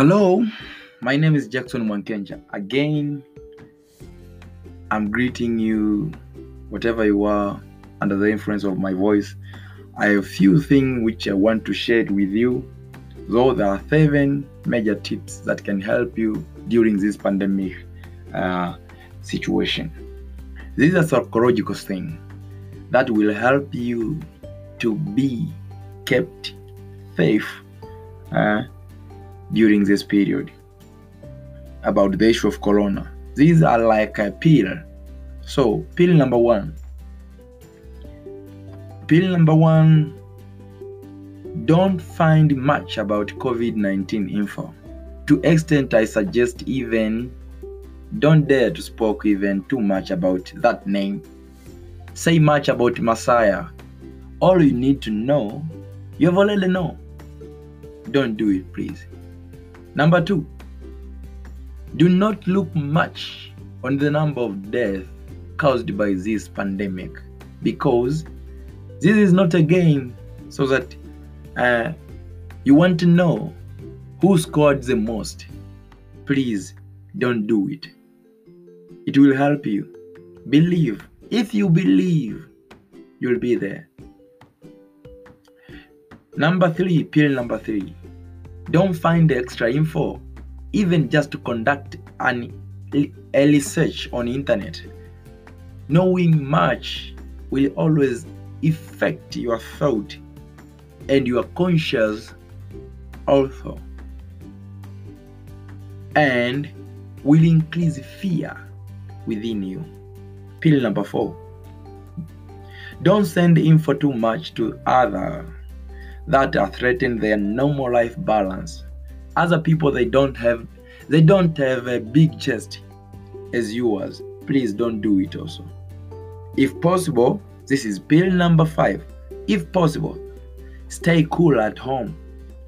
Hello, my name is Jackson Mwankenja. Again, I'm greeting you, whatever you are, under the influence of my voice. I have a few things which I want to share with you. Though there are seven major tips that can help you during this pandemic uh, situation. This is a psychological thing that will help you to be kept safe uh, during this period about the issue of corona. These are like a pill. So, pill number one. Pill number one don't find much about COVID 19 info. To extent, I suggest even don't dare to speak even too much about that name. Say much about Messiah. All you need to know, you've already know. Don't do it, please. Number two, do not look much on the number of deaths caused by this pandemic because this is not a game so that uh, you want to know who scored the most. Please don't do it. It will help you. Believe. If you believe, you'll be there. Number three, pill number three. Don't find the extra info, even just to conduct an early search on internet. Knowing much will always affect your thought and your conscious also, and will increase fear within you. Pill number four. Don't send info too much to others that are threatening their normal life balance. Other people they don't have they don't have a big chest as yours. Please don't do it also. If possible, this is pill number five. If possible, stay cool at home.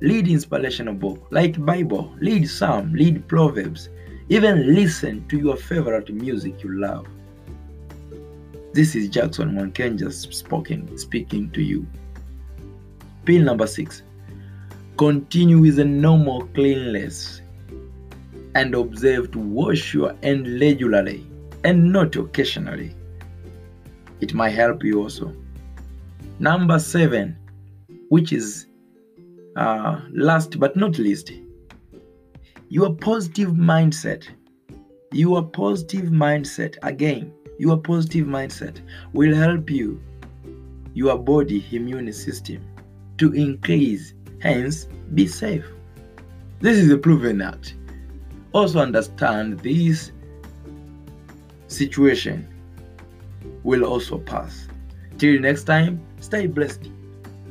Read inspirational book like Bible, read Psalm, read Proverbs, even listen to your favorite music you love. This is Jackson Mwankenja speaking, speaking to you. Pill number six. Continue with a normal cleanliness and observe to wash your hands regularly and not occasionally. It might help you also. Number seven, which is uh, last but not least, your positive mindset. Your positive mindset, again, your positive mindset will help you, your body immune system, to increase, hence, be safe. This is a proven act. Also, understand this situation will also pass. Till next time, stay blessed.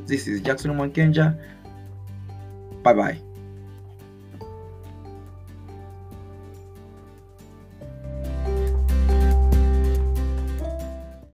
This is Jackson Mwankenja. Bye bye.